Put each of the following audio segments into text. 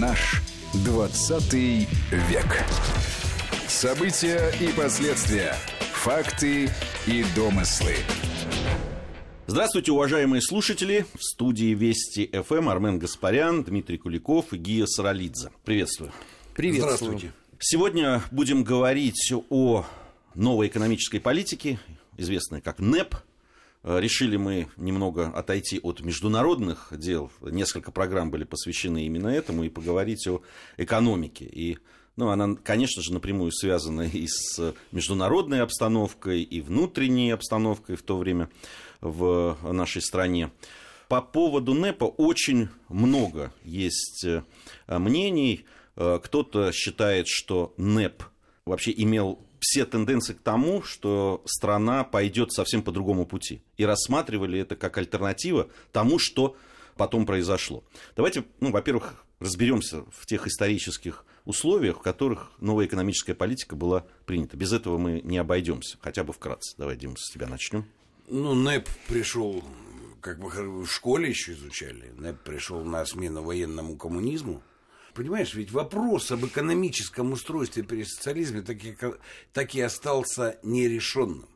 Наш 20 век. События и последствия. Факты и домыслы. Здравствуйте, уважаемые слушатели. В студии Вести ФМ Армен Гаспарян, Дмитрий Куликов и Гия Саралидзе. Приветствую. Приветствую. Здравствуйте. Сегодня будем говорить о новой экономической политике, известной как НЭП. Э, решили мы немного отойти от международных дел. Несколько программ были посвящены именно этому и поговорить о экономике. И ну, она, конечно же, напрямую связана и с международной обстановкой, и внутренней обстановкой в то время в нашей стране. По поводу НЭПа очень много есть э, мнений. Э, кто-то считает, что НЭП вообще имел все тенденции к тому, что страна пойдет совсем по другому пути. И рассматривали это как альтернатива тому, что потом произошло. Давайте, ну, во-первых, разберемся в тех исторических условиях, в которых новая экономическая политика была принята. Без этого мы не обойдемся, хотя бы вкратце. Давай, Дима, с тебя начнем. Ну, НЭП пришел, как бы в школе еще изучали, НЭП пришел на смену военному коммунизму. Понимаешь, ведь вопрос об экономическом устройстве при социализме так и, так и остался нерешенным.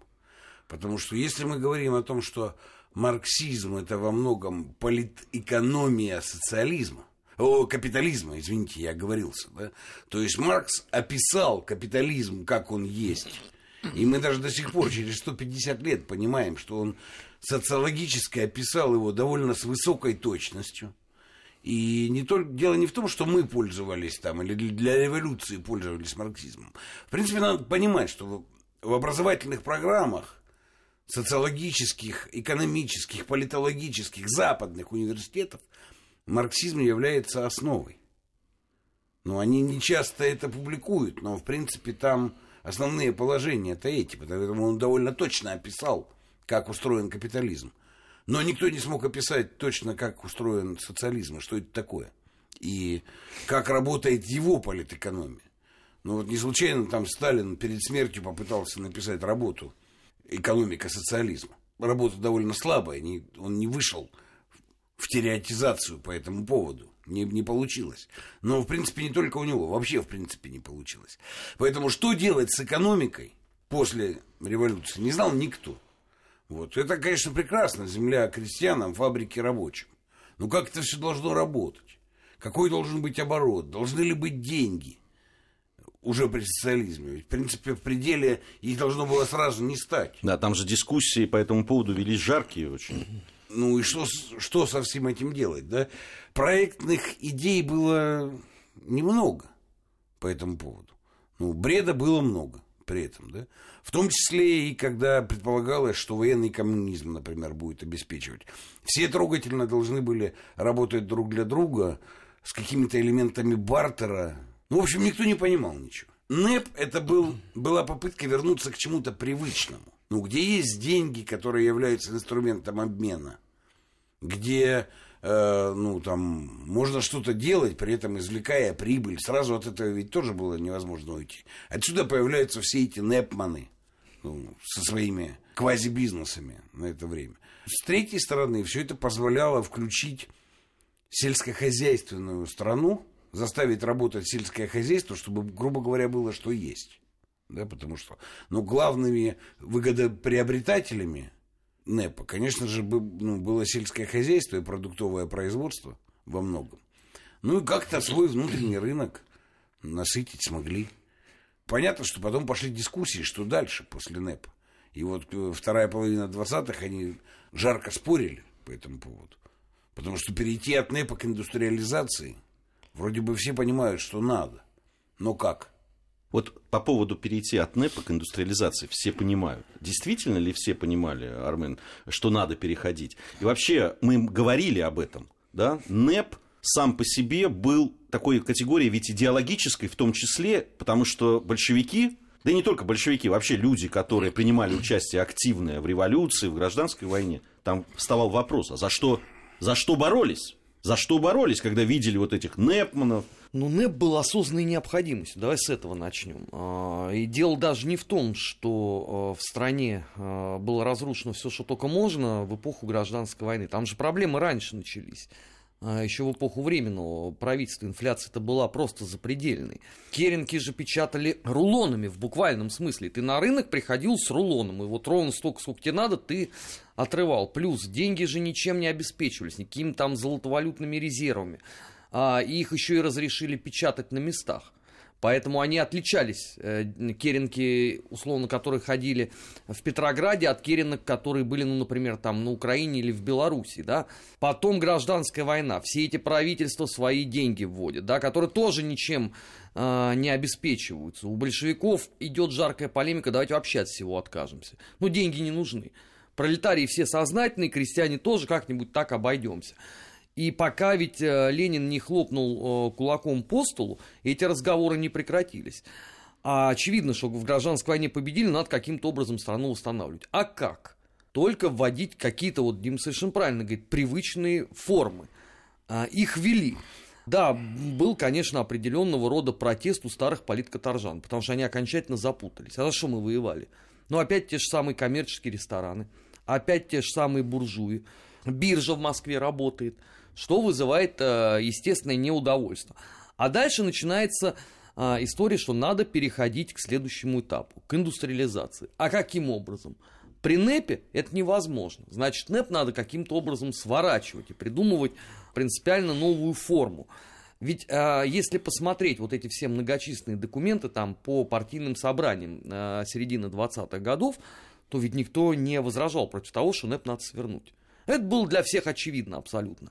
Потому что если мы говорим о том, что марксизм это во многом политэкономия социализма, о, капитализма, извините, я оговорился, да? То есть Маркс описал капитализм, как он есть, и мы даже до сих пор, через 150 лет, понимаем, что он социологически описал его довольно с высокой точностью. И не только, дело не в том, что мы пользовались там, или для революции пользовались марксизмом. В принципе, надо понимать, что в образовательных программах социологических, экономических, политологических западных университетов марксизм является основой. Но они не часто это публикуют, но, в принципе, там основные положения это эти, потому что он довольно точно описал, как устроен капитализм. Но никто не смог описать точно, как устроен социализм, и что это такое. И как работает его политэкономия. Ну вот не случайно там Сталин перед смертью попытался написать работу «Экономика социализма». Работа довольно слабая, не, он не вышел в теоретизацию по этому поводу не, не получилось. Но, в принципе, не только у него, вообще, в принципе, не получилось. Поэтому что делать с экономикой после революции, не знал никто. Вот. Это, конечно, прекрасно, земля крестьянам, фабрики рабочим. Но как это все должно работать? Какой должен быть оборот? Должны ли быть деньги? уже при социализме. Ведь, в принципе, в пределе их должно было сразу не стать. Да, там же дискуссии по этому поводу велись жаркие очень. Ну и что, что со всем этим делать, да? Проектных идей было немного по этому поводу. Ну, бреда было много при этом, да? В том числе и когда предполагалось, что военный коммунизм, например, будет обеспечивать. Все трогательно должны были работать друг для друга с какими-то элементами бартера. Ну, в общем, никто не понимал ничего. НЭП – это был, была попытка вернуться к чему-то привычному ну, где есть деньги, которые являются инструментом обмена, где, э, ну, там, можно что-то делать, при этом извлекая прибыль, сразу от этого ведь тоже было невозможно уйти. Отсюда появляются все эти непманы ну, со своими квазибизнесами на это время. С третьей стороны, все это позволяло включить сельскохозяйственную страну, заставить работать сельское хозяйство, чтобы, грубо говоря, было что есть да, потому что, ну, главными выгодоприобретателями НЭПа, конечно же, ну, было сельское хозяйство и продуктовое производство во многом. Ну и как-то свой внутренний рынок насытить смогли. Понятно, что потом пошли дискуссии, что дальше после НЭПа. И вот э, вторая половина 20-х они жарко спорили по этому поводу. Потому что перейти от НЭПа к индустриализации, вроде бы все понимают, что надо. Но как? Вот по поводу перейти от НЭПа к индустриализации все понимают. Действительно ли все понимали, Армен, что надо переходить? И вообще мы говорили об этом. Да? НЭП сам по себе был такой категорией ведь идеологической в том числе, потому что большевики, да и не только большевики, вообще люди, которые принимали участие активное в революции, в гражданской войне, там вставал вопрос, а за что, за что боролись? За что боролись, когда видели вот этих Непманов, ну, НЭП был осознанной необходимостью. Давай с этого начнем. А, и дело даже не в том, что а, в стране а, было разрушено все, что только можно в эпоху гражданской войны. Там же проблемы раньше начались. еще в эпоху временного правительства инфляция-то была просто запредельной. Керенки же печатали рулонами в буквальном смысле. Ты на рынок приходил с рулоном, и вот ровно столько, сколько тебе надо, ты отрывал. Плюс деньги же ничем не обеспечивались, никакими там золотовалютными резервами. А, их еще и разрешили печатать на местах. Поэтому они отличались, э, керенки, условно, которые ходили в Петрограде, от керенок, которые были, ну, например, там на Украине или в Беларуси, да. Потом гражданская война, все эти правительства свои деньги вводят, да, которые тоже ничем э, не обеспечиваются. У большевиков идет жаркая полемика, давайте вообще от всего откажемся. Ну, деньги не нужны. Пролетарии все сознательные, крестьяне тоже как-нибудь так обойдемся. И пока ведь э, Ленин не хлопнул э, кулаком по столу, эти разговоры не прекратились. А очевидно, что в гражданской войне победили, надо каким-то образом страну восстанавливать. А как? Только вводить какие-то, вот Дим совершенно правильно говорит, привычные формы. А, их ввели. Да, был, конечно, определенного рода протест у старых политкоторжан, потому что они окончательно запутались. А за что мы воевали? Ну, опять те же самые коммерческие рестораны, опять те же самые буржуи, биржа в Москве работает – что вызывает, э, естественное неудовольствие. А дальше начинается э, история, что надо переходить к следующему этапу, к индустриализации. А каким образом? При НЭПе это невозможно. Значит, НЭП надо каким-то образом сворачивать и придумывать принципиально новую форму. Ведь э, если посмотреть вот эти все многочисленные документы там по партийным собраниям середины 20-х годов, то ведь никто не возражал против того, что НЭП надо свернуть. Это было для всех очевидно абсолютно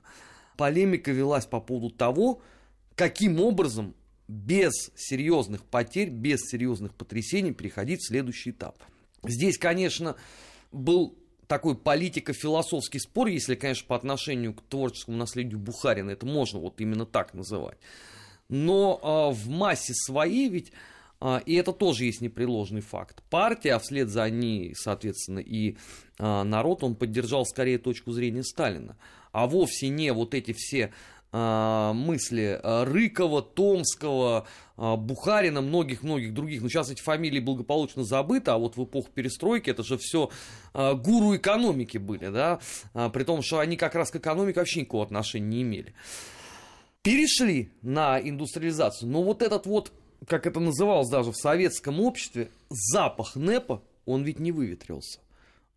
полемика велась по поводу того, каким образом без серьезных потерь, без серьезных потрясений переходить в следующий этап. Здесь, конечно, был такой политико-философский спор, если, конечно, по отношению к творческому наследию Бухарина это можно вот именно так называть. Но э, в массе своей ведь, э, и это тоже есть непреложный факт, партия, а вслед за ней, соответственно, и э, народ, он поддержал скорее точку зрения Сталина а вовсе не вот эти все а, мысли а, Рыкова, Томского, а, Бухарина, многих-многих других. Но сейчас эти фамилии благополучно забыты, а вот в эпоху перестройки это же все гуру экономики были, да, при том, что они как раз к экономике вообще никакого отношения не имели. Перешли на индустриализацию, но вот этот вот, как это называлось даже в советском обществе, запах НЭПа, он ведь не выветрился.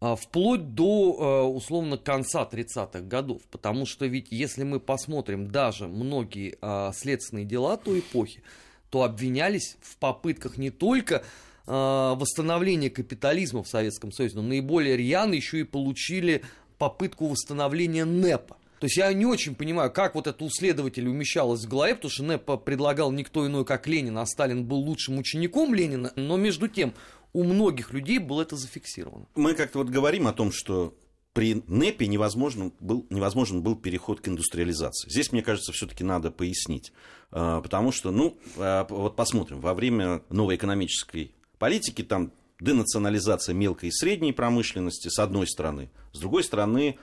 А, вплоть до, а, условно, конца 30-х годов. Потому что ведь, если мы посмотрим даже многие а, следственные дела той эпохи, то обвинялись в попытках не только восстановления капитализма в Советском Союзе, но наиболее рьяно еще и получили попытку восстановления НЭПа. То есть я не очень понимаю, как вот это у следователя умещалось в голове, потому что НЭПа предлагал никто иной, как Ленин, а Сталин был лучшим учеником Ленина, но между тем у многих людей было это зафиксировано. Мы как-то вот говорим о том, что при НЭПе невозможен был, невозможен был переход к индустриализации. Здесь, мне кажется, все-таки надо пояснить. А, потому что, ну, а, вот посмотрим, во время новой экономической политики там денационализация мелкой и средней промышленности, с одной стороны. С другой стороны,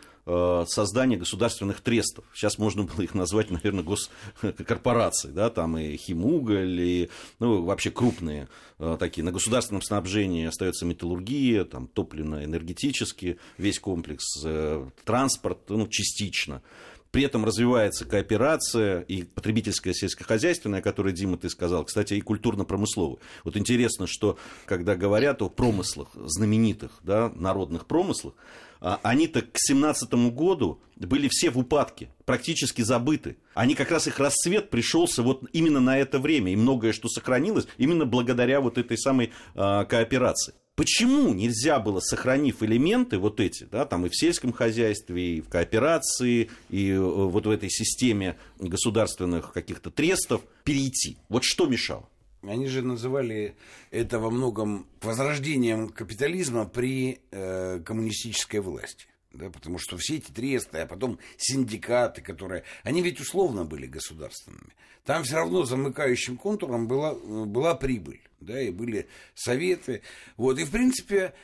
создание государственных трестов. Сейчас можно было их назвать, наверное, госкорпорации, да, там и Химуголь, и ну, вообще крупные э, такие. На государственном снабжении остается металлургия, там, топливно-энергетический весь комплекс, э, транспорт, ну, частично. При этом развивается кооперация и потребительская сельскохозяйственная, о которой, Дима, ты сказал, кстати, и культурно-промысловая. Вот интересно, что когда говорят о промыслах, знаменитых да, народных промыслах, а, они-то к 17 году были все в упадке, практически забыты. Они как раз их расцвет пришелся вот именно на это время, и многое, что сохранилось, именно благодаря вот этой самой э, кооперации. Почему нельзя было, сохранив элементы вот эти, да, там и в сельском хозяйстве, и в кооперации, и э, вот в этой системе государственных каких-то трестов перейти? Вот что мешало? Они же называли это во многом возрождением капитализма при э, коммунистической власти. Да, потому что все эти тресты, а потом синдикаты, которые... Они ведь условно были государственными. Там все равно замыкающим контуром была, была прибыль. Да, и были советы. Вот, и в принципе,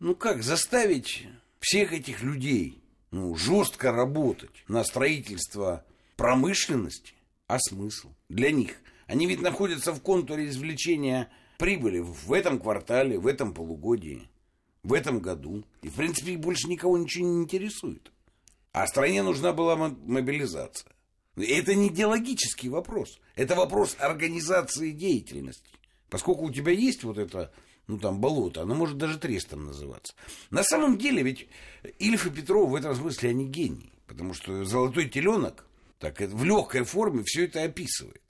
ну как, заставить всех этих людей ну, жестко работать на строительство промышленности, а смысл для них? Они ведь находятся в контуре извлечения прибыли в этом квартале, в этом полугодии, в этом году. И, в принципе, больше никого ничего не интересует. А стране нужна была мобилизация. Это не идеологический вопрос. Это вопрос организации деятельности. Поскольку у тебя есть вот это, ну там, болото, оно может даже трестом называться. На самом деле ведь Ильф и Петров в этом смысле они гении. Потому что «Золотой теленок» так, в легкой форме все это описывает.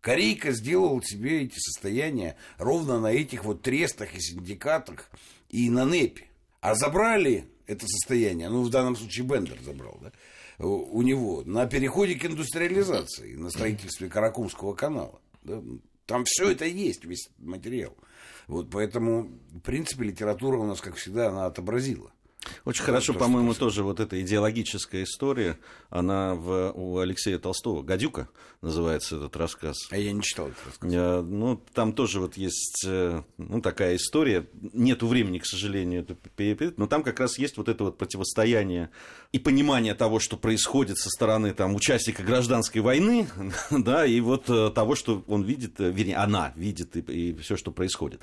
Корейка сделал себе эти состояния ровно на этих вот трестах и синдикатах и на НЭПе. А забрали это состояние, ну, в данном случае Бендер забрал, да, у него на переходе к индустриализации, на строительстве Каракумского канала. Да? Там все это есть, весь материал. Вот поэтому, в принципе, литература у нас, как всегда, она отобразила. Очень хорошо, по-моему, тоже вот эта идеологическая история, она в, у Алексея Толстого, «Гадюка» называется этот рассказ. А я не читал этот рассказ. А, ну, там тоже вот есть э, ну, такая история. Нету времени, к сожалению, это перепеть, но там как раз есть вот это вот противостояние и понимание того, что происходит со стороны там, участника гражданской войны, да, и вот э, того, что он видит, вернее, она видит и, и все, что происходит.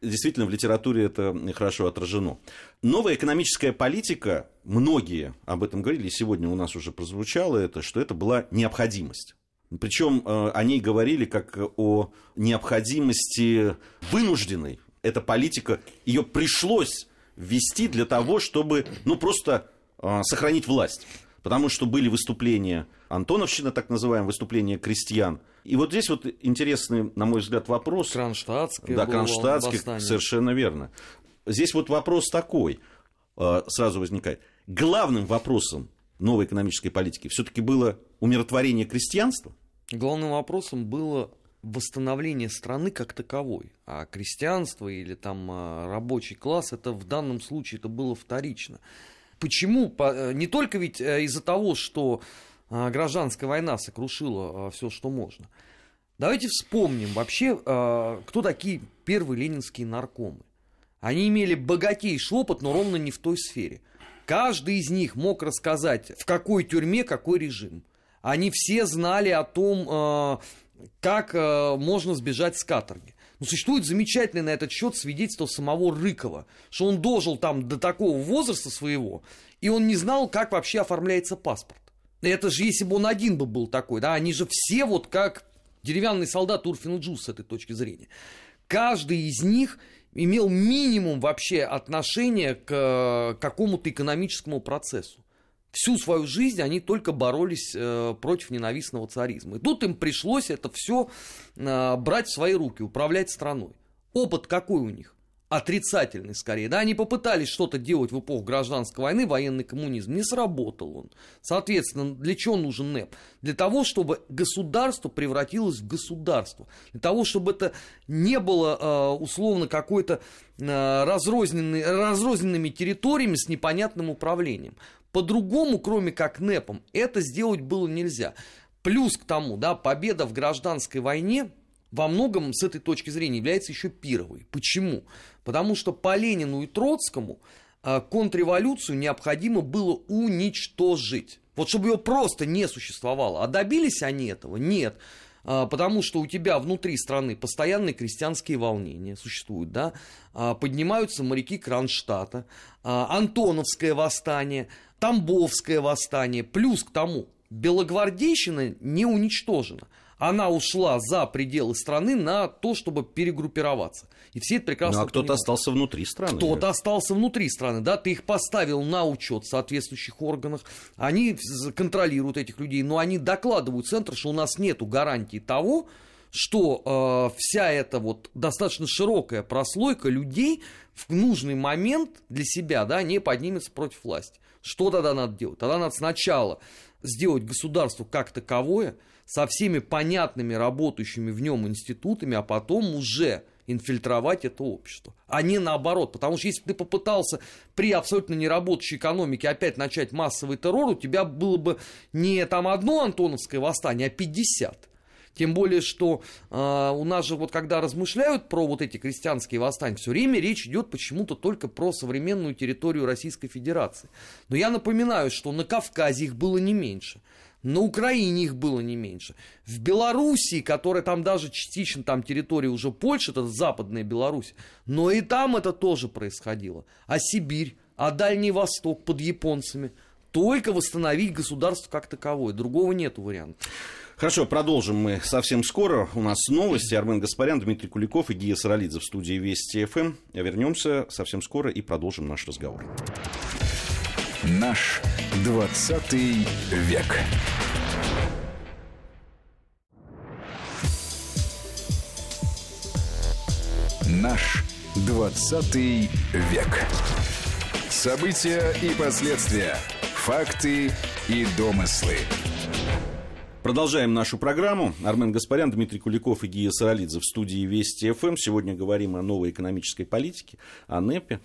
Действительно, в литературе это хорошо отражено. Новая экономическая политика, многие об этом говорили, и сегодня у нас уже прозвучало это, что это была необходимость. Причем э, о ней говорили как о необходимости вынужденной. Эта политика, ее пришлось ввести для того, чтобы, ну, просто э, сохранить власть. Потому что были выступления Антоновщина, так называемые, выступления крестьян. И вот здесь вот интересный, на мой взгляд, вопрос. Кронштадтское. Да, Кронштадтский, совершенно верно. Здесь вот вопрос такой сразу возникает. Главным вопросом новой экономической политики все-таки было умиротворение крестьянства? Главным вопросом было восстановление страны как таковой. А крестьянство или там а, рабочий класс, это в данном случае это было вторично. Почему? Э, не только ведь э, из-за того, что а, гражданская война сокрушила все, что можно. Давайте вспомним вообще, кто такие первые ленинские наркомы. Они имели богатейший опыт, но ровно не в той сфере. Каждый из них мог рассказать, в какой тюрьме какой режим. Они все знали о том, э, как э, можно сбежать с каторги. Но существует замечательное на этот счет свидетельство самого Рыкова, что он дожил там до такого возраста своего, и он не знал, как вообще оформляется паспорт. Это же если бы он один бы был такой, да, они же все вот как деревянный солдат Урфин Джус с этой точки зрения. Каждый из них имел минимум вообще отношения к э, какому-то экономическому процессу. Всю свою жизнь они только боролись э, против ненавистного царизма. И тут им пришлось это все э, брать в свои руки, управлять страной. Опыт какой у них? Отрицательный скорее. Да, они попытались что-то делать в эпоху гражданской войны, военный коммунизм, не сработал он. Соответственно, для чего нужен НЭП? Для того, чтобы государство превратилось в государство. Для того, чтобы это не было э, условно какой-то разрозненной, разрозненными территориями с непонятным управлением. По-другому, кроме как НЭПом, это сделать было нельзя. Плюс к тому, да, победа в гражданской войне во многом с этой точки зрения является еще пировой. Почему? Потому что по Ленину и Троцкому а, контрреволюцию необходимо было уничтожить. Вот чтобы ее просто не существовало. А добились они этого? Нет. А, потому что у тебя внутри страны постоянные крестьянские волнения существуют, да, а, поднимаются моряки Кронштадта, Антоновское восстание, Тамбовское восстание, плюс к тому, Белогвардейщина не уничтожена она ушла за пределы страны на то, чтобы перегруппироваться. И все это прекрасно Ну, а кто-то остался внутри страны. Кто-то остался внутри страны, да, ты их поставил на учет в соответствующих органах, они контролируют этих людей, но они докладывают центр, что у нас нет гарантии того, что э, вся эта вот достаточно широкая прослойка людей в нужный момент для себя, да, не поднимется против власти. Что тогда надо делать? Тогда надо сначала сделать государство как таковое, со всеми понятными работающими в нем институтами, а потом уже инфильтровать это общество, а не наоборот. Потому что если бы ты попытался при абсолютно неработающей экономике опять начать массовый террор, у тебя было бы не там одно антоновское восстание, а 50. Тем более, что э, у нас же вот когда размышляют про вот эти крестьянские восстания, все время речь идет почему-то только про современную территорию Российской Федерации. Но я напоминаю, что на Кавказе их было не меньше. На Украине их было не меньше. В Белоруссии, которая там даже частично там территория уже Польши, это западная Беларусь, но и там это тоже происходило. А Сибирь, а Дальний Восток под японцами только восстановить государство как таковое. Другого нет варианта. Хорошо, продолжим мы совсем скоро. У нас новости. Армен Гаспарян, Дмитрий Куликов и Гия Саралидзе в студии Вести ФМ. Вернемся совсем скоро и продолжим наш разговор. Наш 20 век. Наш 20 век. События и последствия. Факты и домыслы. Продолжаем нашу программу. Армен Гаспарян, Дмитрий Куликов и Гия Саралидзе в студии Вести ФМ. Сегодня говорим о новой экономической политике, о НЭПе.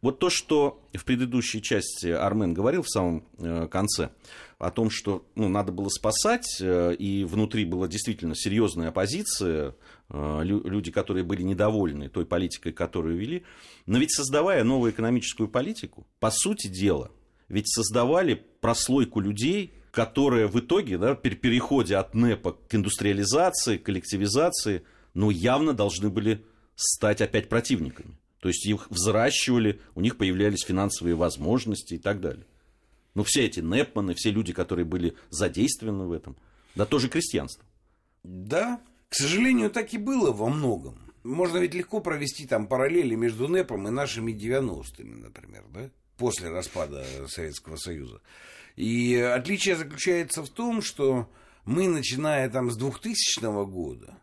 Вот то, что в предыдущей части Армен говорил в самом э, конце, о том, что ну, надо было спасать, э, и внутри была действительно серьезная оппозиция, э, люди, которые были недовольны той политикой, которую вели. Но ведь создавая новую экономическую политику, по сути дела, ведь создавали прослойку людей, которые в итоге, да, при переходе от НЭПа к индустриализации, коллективизации, ну, явно должны были стать опять противниками. То есть их взращивали, у них появлялись финансовые возможности и так далее. Ну, все эти НЭПманы, все люди, которые были задействованы в этом, да тоже крестьянство. Да, к сожалению, так и было во многом. Можно ведь легко провести там параллели между НЭПом и нашими 90-ми, например, да? После распада Советского Союза. И отличие заключается в том, что мы, начиная там с 2000 года,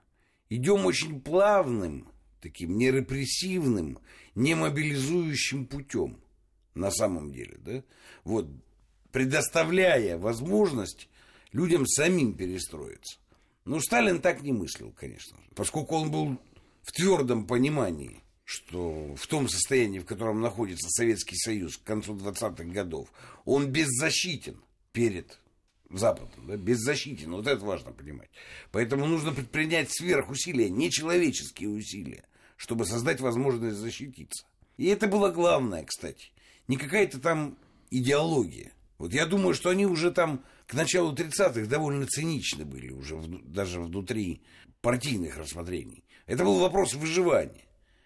идем очень плавным, таким нерепрессивным, не мобилизующим путем на самом деле, да, вот, предоставляя возможность людям самим перестроиться. Ну, Сталин так не мыслил, конечно, поскольку он был в твердом понимании, что в том состоянии, в котором находится Советский Союз к концу 20-х годов, он беззащитен перед Западом, да, беззащитен. Вот это важно понимать. Поэтому нужно предпринять сверхусилия, нечеловеческие усилия, чтобы создать возможность защититься. И это было главное, кстати. Не какая-то там идеология. Вот я думаю, что они уже там к началу 30-х довольно циничны были уже даже внутри партийных рассмотрений. Это был вопрос выживания.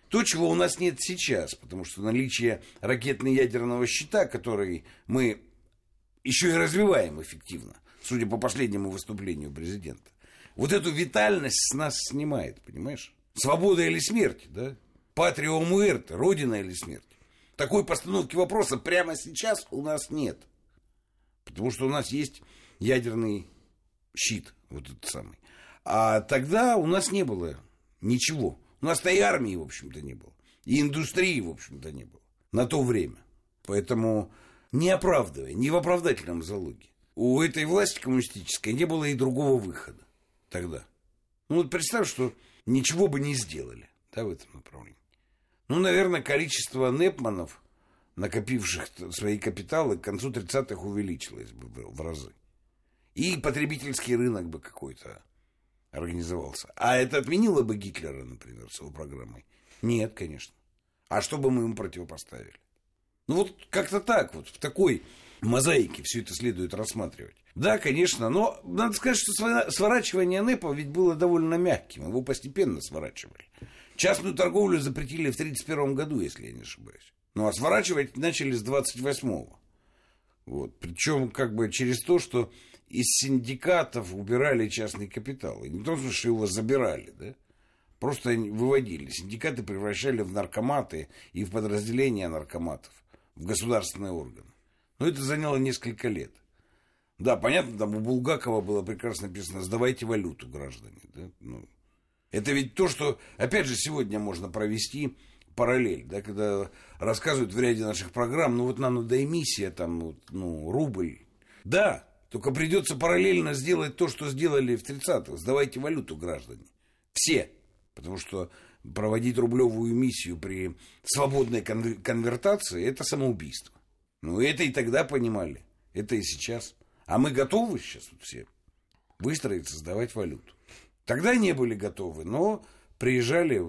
То, чего у нас нет сейчас, потому что наличие ракетно-ядерного щита, который мы еще и развиваем эффективно, судя по последнему выступлению президента, вот эту витальность с нас снимает, понимаешь? Свобода или смерть, да? Патрио муэрте, родина или смерть. Такой постановки вопроса прямо сейчас у нас нет. Потому что у нас есть ядерный щит, вот этот самый. А тогда у нас не было ничего. У нас-то и армии, в общем-то, не было. И индустрии, в общем-то, не было. На то время. Поэтому не оправдывая, не в оправдательном залоге. У этой власти коммунистической не было и другого выхода тогда. Ну вот представь, что ничего бы не сделали да, в этом направлении. Ну, наверное, количество Непманов, накопивших свои капиталы, к концу 30-х увеличилось бы в разы. И потребительский рынок бы какой-то организовался. А это отменило бы Гитлера, например, с его программой? Нет, конечно. А что бы мы ему противопоставили? Ну вот как-то так вот, в такой мозаике все это следует рассматривать. Да, конечно, но надо сказать, что сворачивание НЭПа ведь было довольно мягким, его постепенно сворачивали. Частную торговлю запретили в 1931 году, если я не ошибаюсь. Ну, а сворачивать начали с 28-го. Вот. Причем как бы через то, что из синдикатов убирали частный капитал. И не то, что его забирали, да? Просто выводили. Синдикаты превращали в наркоматы и в подразделения наркоматов, в государственные органы. Но это заняло несколько лет. Да, понятно, там у Булгакова было прекрасно написано «сдавайте валюту, граждане». Да? Ну, это ведь то, что, опять же, сегодня можно провести параллель, да, когда рассказывают в ряде наших программ, ну вот нам надо эмиссия, там, вот, ну, рубль. Да, только придется параллельно сделать то, что сделали в 30-х. Сдавайте валюту, граждане. Все. Потому что проводить рублевую эмиссию при свободной конвертации – это самоубийство. Ну, это и тогда понимали. Это и сейчас. А мы готовы сейчас вот все выстроиться, сдавать валюту. Тогда не были готовы, но приезжали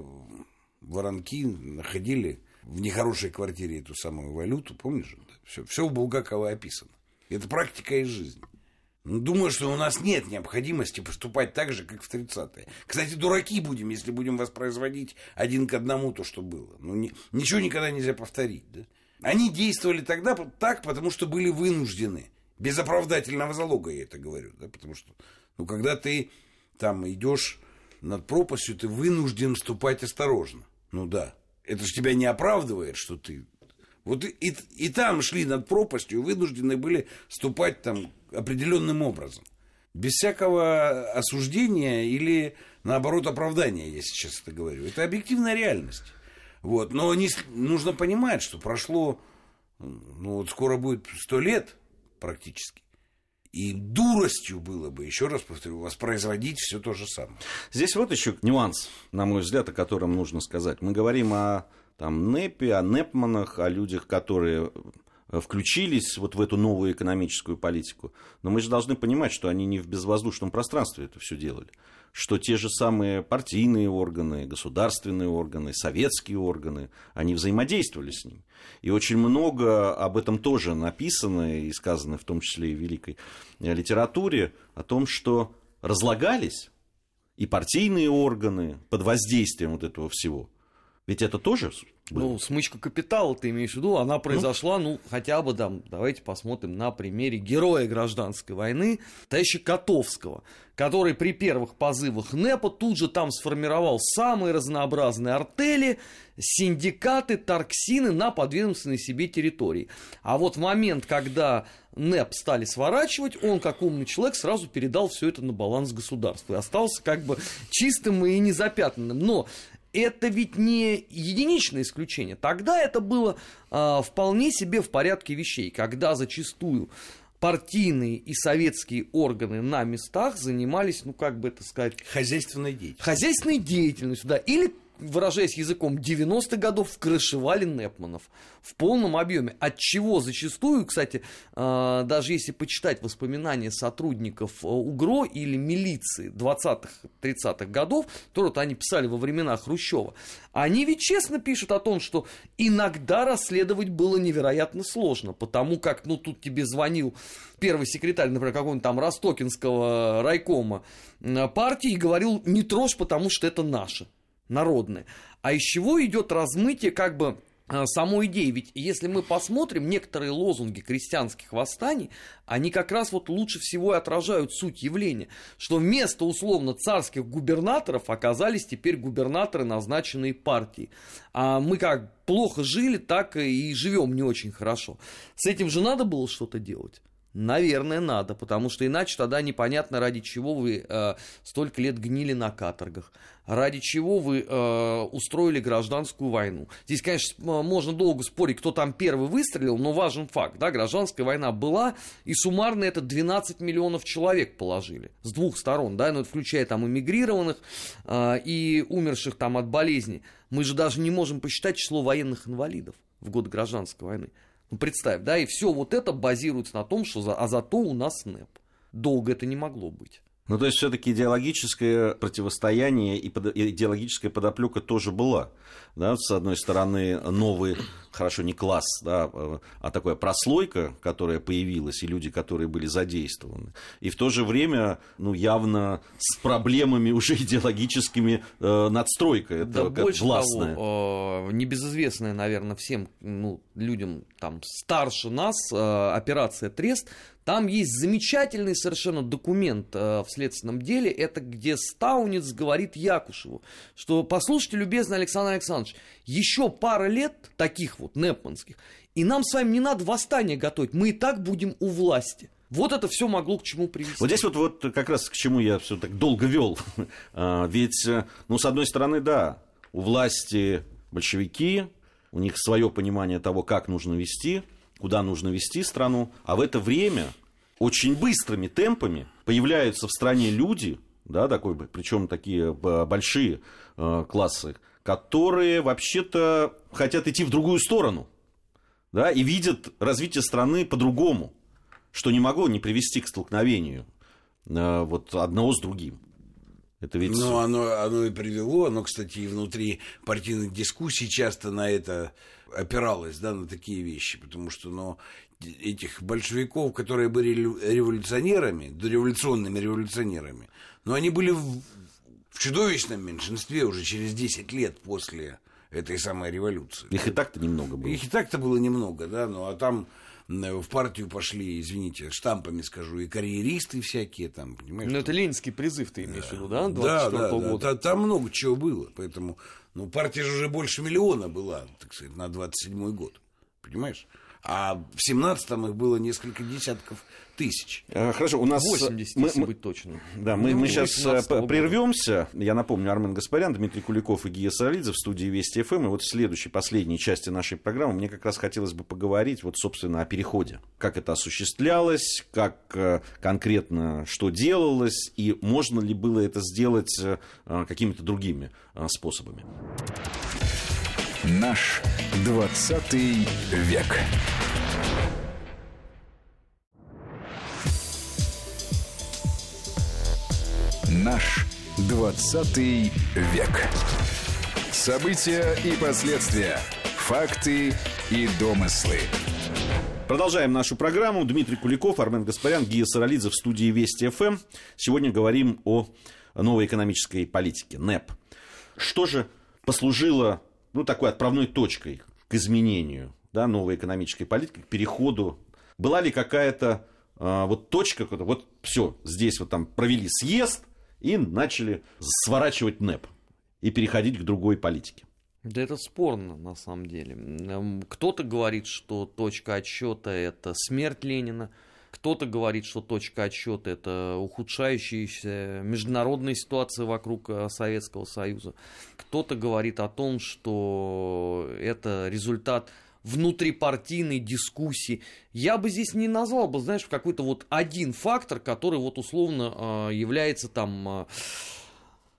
воронки, находили в нехорошей квартире эту самую валюту, помнишь? Все, все у Булгакова описано. Это практика из жизни. Ну, думаю, что у нас нет необходимости поступать так же, как в 30-е. Кстати, дураки будем, если будем воспроизводить один к одному то, что было. Ну, ни, ничего никогда нельзя повторить. Да? Они действовали тогда так, потому что были вынуждены Без оправдательного залога я это говорю, да, потому что, ну, когда ты там идешь над пропастью, ты вынужден ступать осторожно. Ну да. Это же тебя не оправдывает, что ты... Вот и, и, там шли над пропастью, вынуждены были ступать там определенным образом. Без всякого осуждения или, наоборот, оправдания, я сейчас это говорю. Это объективная реальность. Вот. Но не, нужно понимать, что прошло, ну вот скоро будет сто лет практически. И дуростью было бы, еще раз повторю, воспроизводить все то же самое. Здесь вот еще нюанс, на мой взгляд, о котором нужно сказать. Мы говорим о там, НЭПе, о НЭПманах, о людях, которые включились вот в эту новую экономическую политику. Но мы же должны понимать, что они не в безвоздушном пространстве это все делали. Что те же самые партийные органы, государственные органы, советские органы, они взаимодействовали с ним. И очень много об этом тоже написано и сказано, в том числе и в великой литературе, о том, что разлагались и партийные органы под воздействием вот этого всего. Ведь это тоже ну, смычка капитала, ты имеешь в виду, она произошла, ну, ну хотя бы там, давайте посмотрим на примере героя гражданской войны, товарища Котовского, который при первых позывах НЭПа тут же там сформировал самые разнообразные артели, синдикаты, торксины на подведомственной себе территории. А вот в момент, когда НЭП стали сворачивать, он, как умный человек, сразу передал все это на баланс государства и остался как бы чистым и незапятнанным. Но это ведь не единичное исключение. Тогда это было э, вполне себе в порядке вещей, когда зачастую партийные и советские органы на местах занимались, ну как бы это сказать... Хозяйственной деятельностью. Хозяйственной деятельностью, да. Или выражаясь языком 90-х годов, вкрышевали Непманов в полном объеме. От чего зачастую, кстати, а, даже если почитать воспоминания сотрудников а, УГРО или милиции 20-х, 30-х годов, то вот они писали во времена Хрущева, они ведь честно пишут о том, что иногда расследовать было невероятно сложно, потому как, ну, тут тебе звонил первый секретарь, например, какого-нибудь там Ростокинского райкома партии и говорил, не трожь, потому что это наше народное. А из чего идет размытие как бы а, самой идеи. Ведь если мы посмотрим, некоторые лозунги крестьянских восстаний, они как раз вот лучше всего и отражают суть явления, что вместо условно царских губернаторов оказались теперь губернаторы, назначенные партией. А мы как плохо жили, так и живем не очень хорошо. С этим же надо было что-то делать. Наверное, надо, потому что иначе тогда непонятно, ради чего вы э, столько лет гнили на каторгах, ради чего вы э, устроили гражданскую войну. Здесь, конечно, можно долго спорить, кто там первый выстрелил, но важен факт, да, гражданская война была, и суммарно это 12 миллионов человек положили с двух сторон, да, ну, включая там эмигрированных э, и умерших там от болезни. Мы же даже не можем посчитать число военных инвалидов в год гражданской войны. Ну, представь, да, и все вот это базируется на том, что за, а зато у нас НЭП. Долго это не могло быть. Ну, то есть, все-таки идеологическое противостояние и идеологическая подоплека тоже была. Да? С одной стороны, новый, хорошо, не класс, да, а такая прослойка, которая появилась, и люди, которые были задействованы. И в то же время, ну, явно с проблемами уже идеологическими э, надстройка. Это да, больше властная. Того, э, небезызвестная, наверное, всем ну, людям там, старше нас э, операция «Трест» Там есть замечательный совершенно документ э, в следственном деле, это где Стаунец говорит Якушеву, что послушайте, любезный Александр Александрович, еще пара лет таких вот непманских, и нам с вами не надо восстание готовить, мы и так будем у власти. Вот это все могло к чему привести. Вот здесь вот, вот как раз к чему я все так долго вел. А, ведь, э, ну, с одной стороны, да, у власти большевики, у них свое понимание того, как нужно вести, куда нужно вести страну, а в это время очень быстрыми темпами появляются в стране люди, да, такой, причем такие большие э, классы, которые вообще-то хотят идти в другую сторону, да, и видят развитие страны по-другому, что не могло не привести к столкновению э, вот одного с другим. Это ведь... Ну, оно, оно и привело, оно, кстати, и внутри партийных дискуссий часто на это опиралось, да, на такие вещи, потому что, ну, этих большевиков, которые были революционерами, дореволюционными революционерами, но они были в, в чудовищном меньшинстве уже через 10 лет после этой самой революции. Их и так-то немного было. Их и так-то было немного, да, ну а там в партию пошли, извините, штампами скажу, и карьеристы всякие там, понимаешь? Ну, это ленинский призыв ты имеешь в виду, да, да, да, года? Да, там много чего было, поэтому, ну, партия же уже больше миллиона была, так сказать, на 27-й год, понимаешь? А в 17-м их было несколько десятков тысяч. Э, хорошо, у нас... 80, мы, если мы, быть точно. Да, мы, ну, мы сейчас э, прервемся. Я напомню, Армен Гаспарян, Дмитрий Куликов и Гия Саралидзе в студии Вести ФМ. И вот в следующей, последней части нашей программы мне как раз хотелось бы поговорить, вот, собственно, о переходе. Как это осуществлялось, как э, конкретно что делалось, и можно ли было это сделать какими-то другими способами. Наш 20 век. Наш 20 век. События и последствия. Факты и домыслы. Продолжаем нашу программу. Дмитрий Куликов, Армен Гаспарян, Гия Саралидзе в студии Вести ФМ. Сегодня говорим о новой экономической политике, НЭП. Что же послужило ну, такой отправной точкой к изменению да, новой экономической политики, к переходу? Была ли какая-то а, вот точка, вот все, здесь вот там провели съезд, и начали сворачивать НЭП и переходить к другой политике. Да это спорно, на самом деле. Кто-то говорит, что точка отсчета это смерть Ленина, кто-то говорит, что точка отсчета это ухудшающаяся международная ситуация вокруг э, Советского Союза. Кто-то говорит о том, что это результат внутрипартийной дискуссии. Я бы здесь не назвал бы, знаешь, какой-то вот один фактор, который вот условно э, является там э,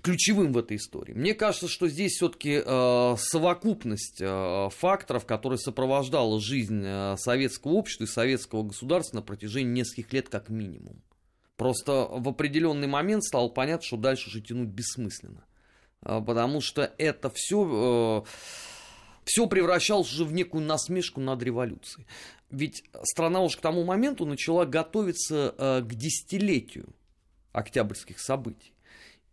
ключевым в этой истории. Мне кажется, что здесь все-таки э, совокупность э, факторов, которые сопровождала жизнь э, советского общества и советского государства на протяжении нескольких лет как минимум. Просто в определенный момент стало понятно, что дальше уже тянуть бессмысленно. Потому что это все... Все превращалось уже в некую насмешку над революцией. Ведь страна уже к тому моменту начала готовиться к десятилетию октябрьских событий.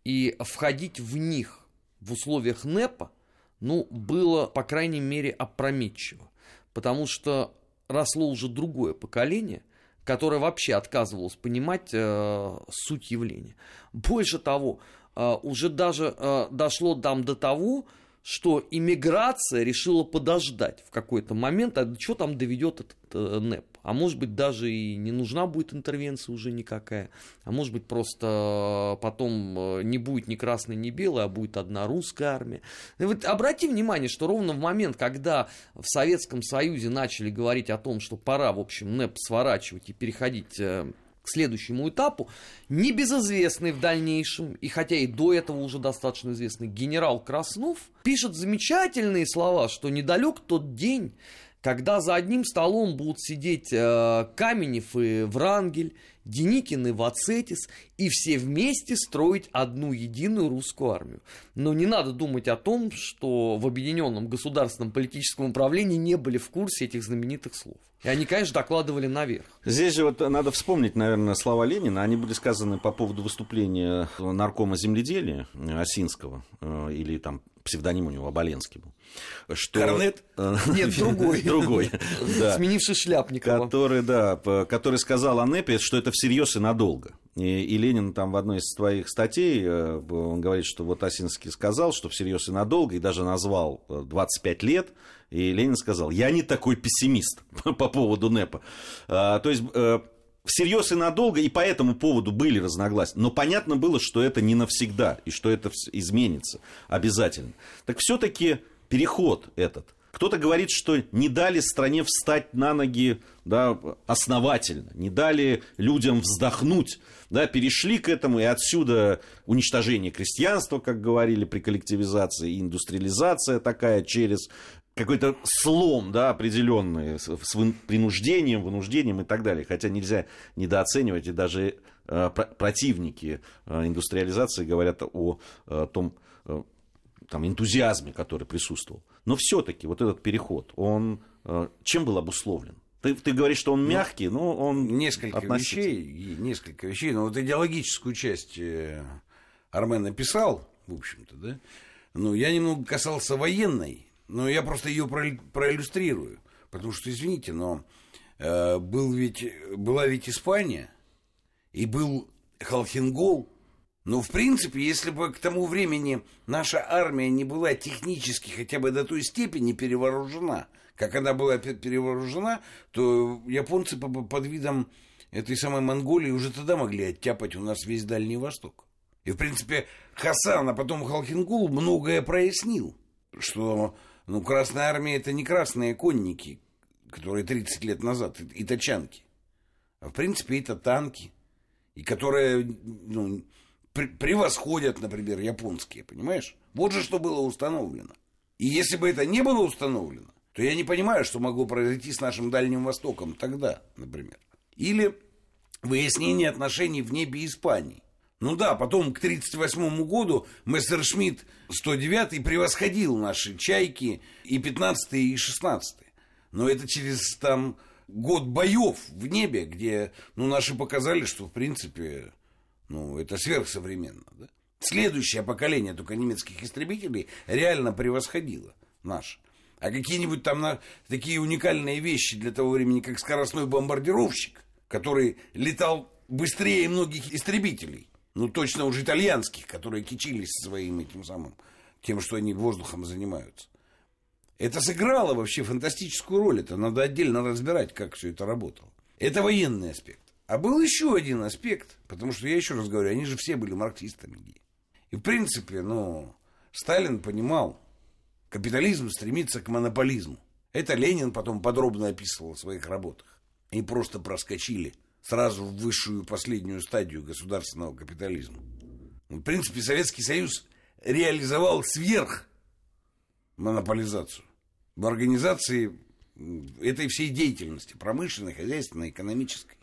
И входить в них в условиях НЭПа, ну, было, по крайней мере, опрометчиво. Потому что росло уже другое поколение, которое вообще отказывалось понимать э, суть явления. Больше того, э, уже даже э, дошло там до того, что иммиграция решила подождать в какой-то момент, а что там доведет этот э, НЭП. А может быть, даже и не нужна будет интервенция уже никакая. А может быть, просто потом э, не будет ни красной, ни белой, а будет одна русская армия. И вот обрати внимание, что ровно в момент, когда в Советском Союзе начали говорить о том, что пора, в общем, НЭП сворачивать и переходить э, к следующему этапу, небезызвестный в дальнейшем, и хотя и до этого уже достаточно известный генерал Краснов, пишет замечательные слова, что недалек тот день, когда за одним столом будут сидеть э, Каменев и Врангель, Деникин и Вацетис, и все вместе строить одну единую русскую армию. Но не надо думать о том, что в Объединенном государственном политическом управлении не были в курсе этих знаменитых слов. И они, конечно, докладывали наверх. Здесь же вот надо вспомнить, наверное, слова Ленина. Они были сказаны по поводу выступления наркома земледелия Осинского, э, или там псевдоним у него Оболенский был. Что... Корнет? Э, Нет, другой. Другой, да. Сменивший Шляпникова. Который, да, который сказал о НЭПе, что это всерьез и надолго. И, Ленин там в одной из своих статей, э, он говорит, что вот Осинский сказал, что всерьез и надолго, и даже назвал 25 лет, и Ленин сказал, я не такой пессимист по поводу НЭПа. А, то есть э, всерьез и надолго, и по этому поводу были разногласия. Но понятно было, что это не навсегда, и что это изменится обязательно. Так все-таки переход этот. Кто-то говорит, что не дали стране встать на ноги да, основательно, не дали людям вздохнуть, да, перешли к этому, и отсюда уничтожение крестьянства, как говорили при коллективизации, индустриализация такая через какой-то слом, да, определенный, с принуждением, вынуждением и так далее. Хотя нельзя недооценивать, и даже э, противники э, индустриализации говорят о э, том э, там, энтузиазме, который присутствовал. Но все-таки вот этот переход, он э, чем был обусловлен? Ты, ты говоришь, что он ну, мягкий, но он несколько вещей, несколько вещей. Но вот идеологическую часть э, Армен написал, в общем-то, да. Но я немного касался военной но я просто ее проиллюстрирую. Потому что, извините, но э, был ведь, была ведь Испания, и был Халхингол. Но, в принципе, если бы к тому времени наша армия не была технически хотя бы до той степени перевооружена, как она была перевооружена, то японцы под видом этой самой Монголии уже тогда могли оттяпать у нас весь Дальний Восток. И, в принципе, Хасан, а потом Халхингул многое прояснил, что ну, Красная Армия это не красные конники, которые 30 лет назад, и тачанки. А, в принципе, это танки, и которые ну, превосходят, например, японские, понимаешь? Вот же что было установлено. И если бы это не было установлено, то я не понимаю, что могло произойти с нашим Дальним Востоком тогда, например. Или выяснение отношений в небе Испании. Ну да, потом к 1938 году Мессершмитт 109 превосходил наши «Чайки» и 15 и 16 Но это через там год боев в небе, где ну, наши показали, что в принципе ну, это сверхсовременно. Да? Следующее поколение только немецких истребителей реально превосходило наше. А какие-нибудь там на, такие уникальные вещи для того времени, как скоростной бомбардировщик, который летал быстрее многих истребителей, ну точно уже итальянских, которые кичились своим этим самым, тем, что они воздухом занимаются. Это сыграло вообще фантастическую роль. Это надо отдельно разбирать, как все это работало. Это военный аспект. А был еще один аспект, потому что я еще раз говорю, они же все были марксистами. И в принципе, ну, Сталин понимал, капитализм стремится к монополизму. Это Ленин потом подробно описывал в своих работах. И просто проскочили сразу в высшую последнюю стадию государственного капитализма. В принципе, Советский Союз реализовал сверх монополизацию в организации этой всей деятельности, промышленной, хозяйственной, экономической.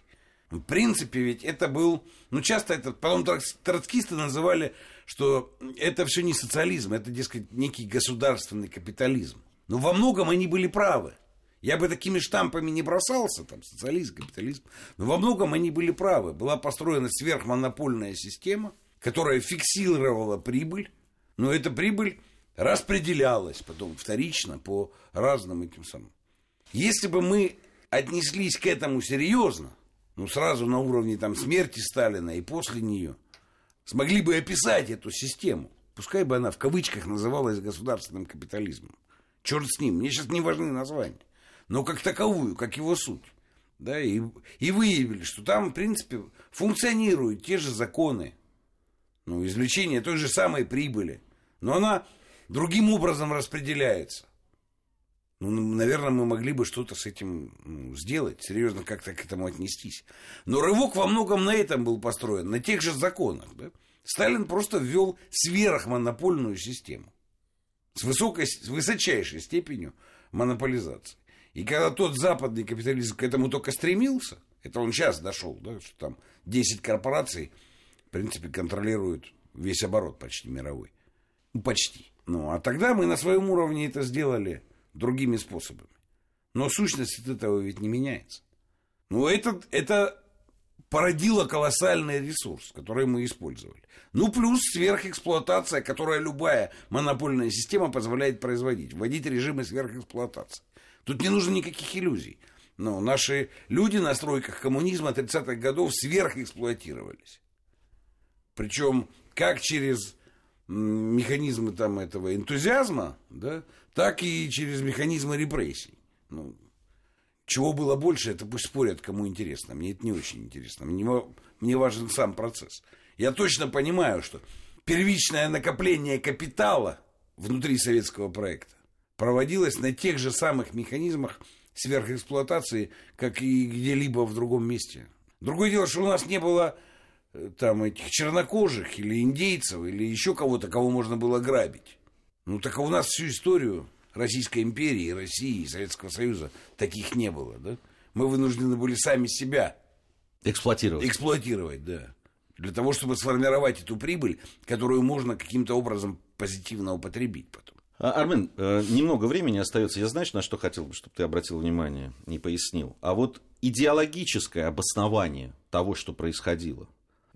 В принципе, ведь это был, ну, часто это, потом троцкисты называли, что это все не социализм, это, дескать, некий государственный капитализм. Но во многом они были правы. Я бы такими штампами не бросался, там, социализм, капитализм. Но во многом они были правы. Была построена сверхмонопольная система, которая фиксировала прибыль, но эта прибыль распределялась потом вторично по разным этим самым. Если бы мы отнеслись к этому серьезно, ну, сразу на уровне там смерти Сталина и после нее, смогли бы описать эту систему, пускай бы она в кавычках называлась государственным капитализмом. Черт с ним, мне сейчас не важны названия, но как таковую, как его суть. Да, и, и выявили, что там, в принципе, функционируют те же законы, ну, извлечение той же самой прибыли, но она другим образом распределяется. Ну, наверное, мы могли бы что-то с этим ну, сделать, серьезно как-то к этому отнестись. Но рывок во многом на этом был построен, на тех же законах. Да? Сталин просто ввел сверхмонопольную систему с, высокой, с высочайшей степенью монополизации. И когда тот западный капитализм к этому только стремился, это он сейчас дошел, да, что там 10 корпораций, в принципе, контролируют весь оборот почти мировой. Ну, почти. Ну, а тогда мы на своем уровне это сделали другими способами. Но сущность от этого ведь не меняется. Ну, это, это породило колоссальный ресурс, который мы использовали. Ну, плюс сверхэксплуатация, которая любая монопольная система позволяет производить. Вводить режимы сверхэксплуатации. Тут не нужно никаких иллюзий. Но наши люди на стройках коммунизма 30-х годов сверхэксплуатировались. Причем как через механизмы там этого энтузиазма, да, так и через механизмы репрессий. Ну, чего было больше, это пусть спорят, кому интересно. Мне это не очень интересно. Мне, мне важен сам процесс. Я точно понимаю, что первичное накопление капитала внутри советского проекта проводилось на тех же самых механизмах сверхэксплуатации, как и где-либо в другом месте. Другое дело, что у нас не было Э, там этих чернокожих или индейцев или еще кого-то, кого можно было грабить. Ну так а у нас всю историю Российской империи, России, Советского Союза таких не было, да? Мы вынуждены были сами себя эксплуатировать. Эксплуатировать, да. Для того, чтобы сформировать эту прибыль, которую можно каким-то образом позитивно употребить потом. А, Армен, э, немного времени остается. Я знаю, на что хотел бы, чтобы ты обратил внимание и пояснил. А вот идеологическое обоснование того, что происходило,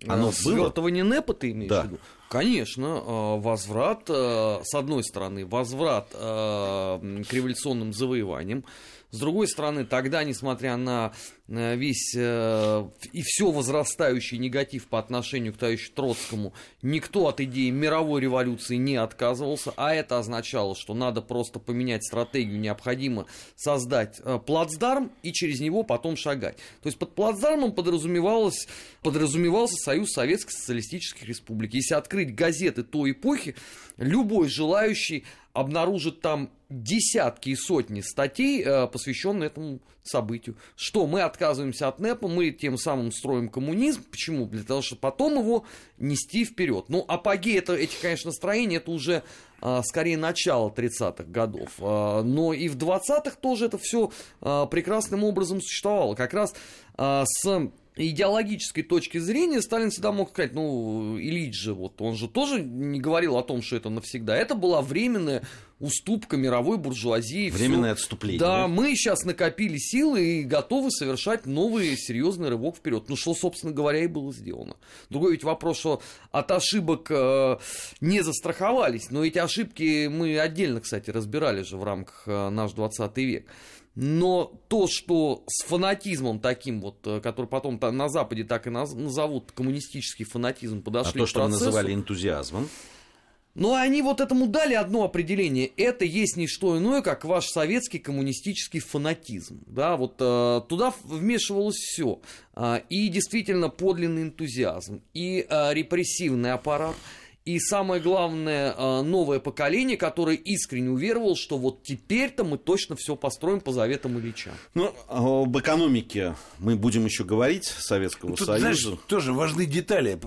оно Свертывание было? НЭПа ты имеешь да. в виду? Конечно, а, возврат, а, с одной стороны, возврат а, к революционным завоеваниям, С другой стороны, тогда, несмотря на э, весь э, и все возрастающий негатив по отношению к товарищу Троцкому, никто от идеи мировой революции не отказывался, а это означало, что надо просто поменять стратегию, необходимо создать э, плацдарм и через него потом шагать. То есть под плацдармом подразумевалось, подразумевался Союз Советских Социалистических Республик. Если открыть газеты той эпохи, любой желающий обнаружит там десятки и сотни статей, э, посвященных этому событию. Что мы отказываемся от НЭПа, мы тем самым строим коммунизм. Почему? Для того, чтобы потом его нести вперед. Ну, апогей это, эти, конечно, настроения, это уже а, скорее начало 30-х годов. А, но и в 20-х тоже это все а, прекрасным образом существовало. Как раз с идеологической точки зрения Сталин всегда мог сказать, ну, Ильич же, вот, он же тоже не говорил о том, что это навсегда. Это была временная уступка мировой буржуазии. Временное всё. отступление. Да, да, мы сейчас накопили силы и готовы совершать новый серьезный рывок вперед. Ну, что, собственно говоря, и было сделано. Другой ведь вопрос, что от ошибок э, не застраховались. Но эти ошибки мы отдельно, кстати, разбирали же в рамках э, наш 20 век. Но то, что с фанатизмом таким вот, э, который потом на Западе так и назовут коммунистический фанатизм, подошли а то, что процессу, называли энтузиазмом. Ну, они вот этому дали одно определение. Это есть не что иное, как ваш советский коммунистический фанатизм. Да, вот э, туда вмешивалось все. Э, и действительно подлинный энтузиазм, и э, репрессивный аппарат, и самое главное, а, новое поколение, которое искренне уверовало, что вот теперь-то мы точно все построим по заветам Ильича. Ну, об экономике мы будем еще говорить Советского Тут, Союза. Знаешь, тоже важны детали,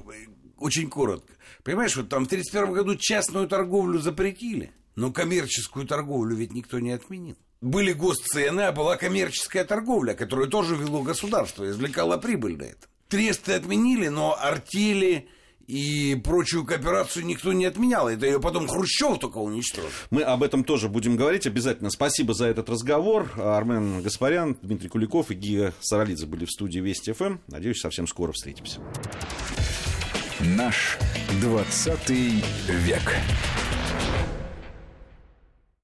очень коротко. Понимаешь, вот там в 1931 году частную торговлю запретили, но коммерческую торговлю ведь никто не отменил. Были госцены, а была коммерческая торговля, которую тоже вело государство, извлекало прибыль на это. Тресты отменили, но артели, и прочую кооперацию никто не отменял. Это ее потом Хрущев только уничтожил. Мы об этом тоже будем говорить обязательно. Спасибо за этот разговор. Армен Гаспарян, Дмитрий Куликов и Гия Саралидзе были в студии Вести ФМ. Надеюсь, совсем скоро встретимся. Наш 20 век.